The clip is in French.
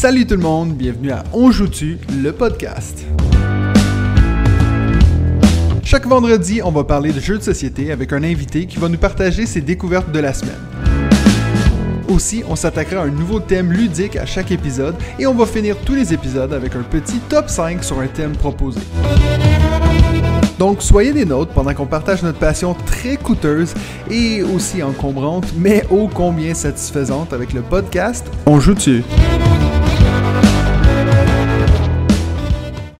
Salut tout le monde, bienvenue à On joue-tu, le podcast. Chaque vendredi, on va parler de jeux de société avec un invité qui va nous partager ses découvertes de la semaine. Aussi, on s'attaquera à un nouveau thème ludique à chaque épisode et on va finir tous les épisodes avec un petit top 5 sur un thème proposé. Donc soyez des nôtres pendant qu'on partage notre passion très coûteuse et aussi encombrante, mais ô combien satisfaisante avec le podcast On joue dessus.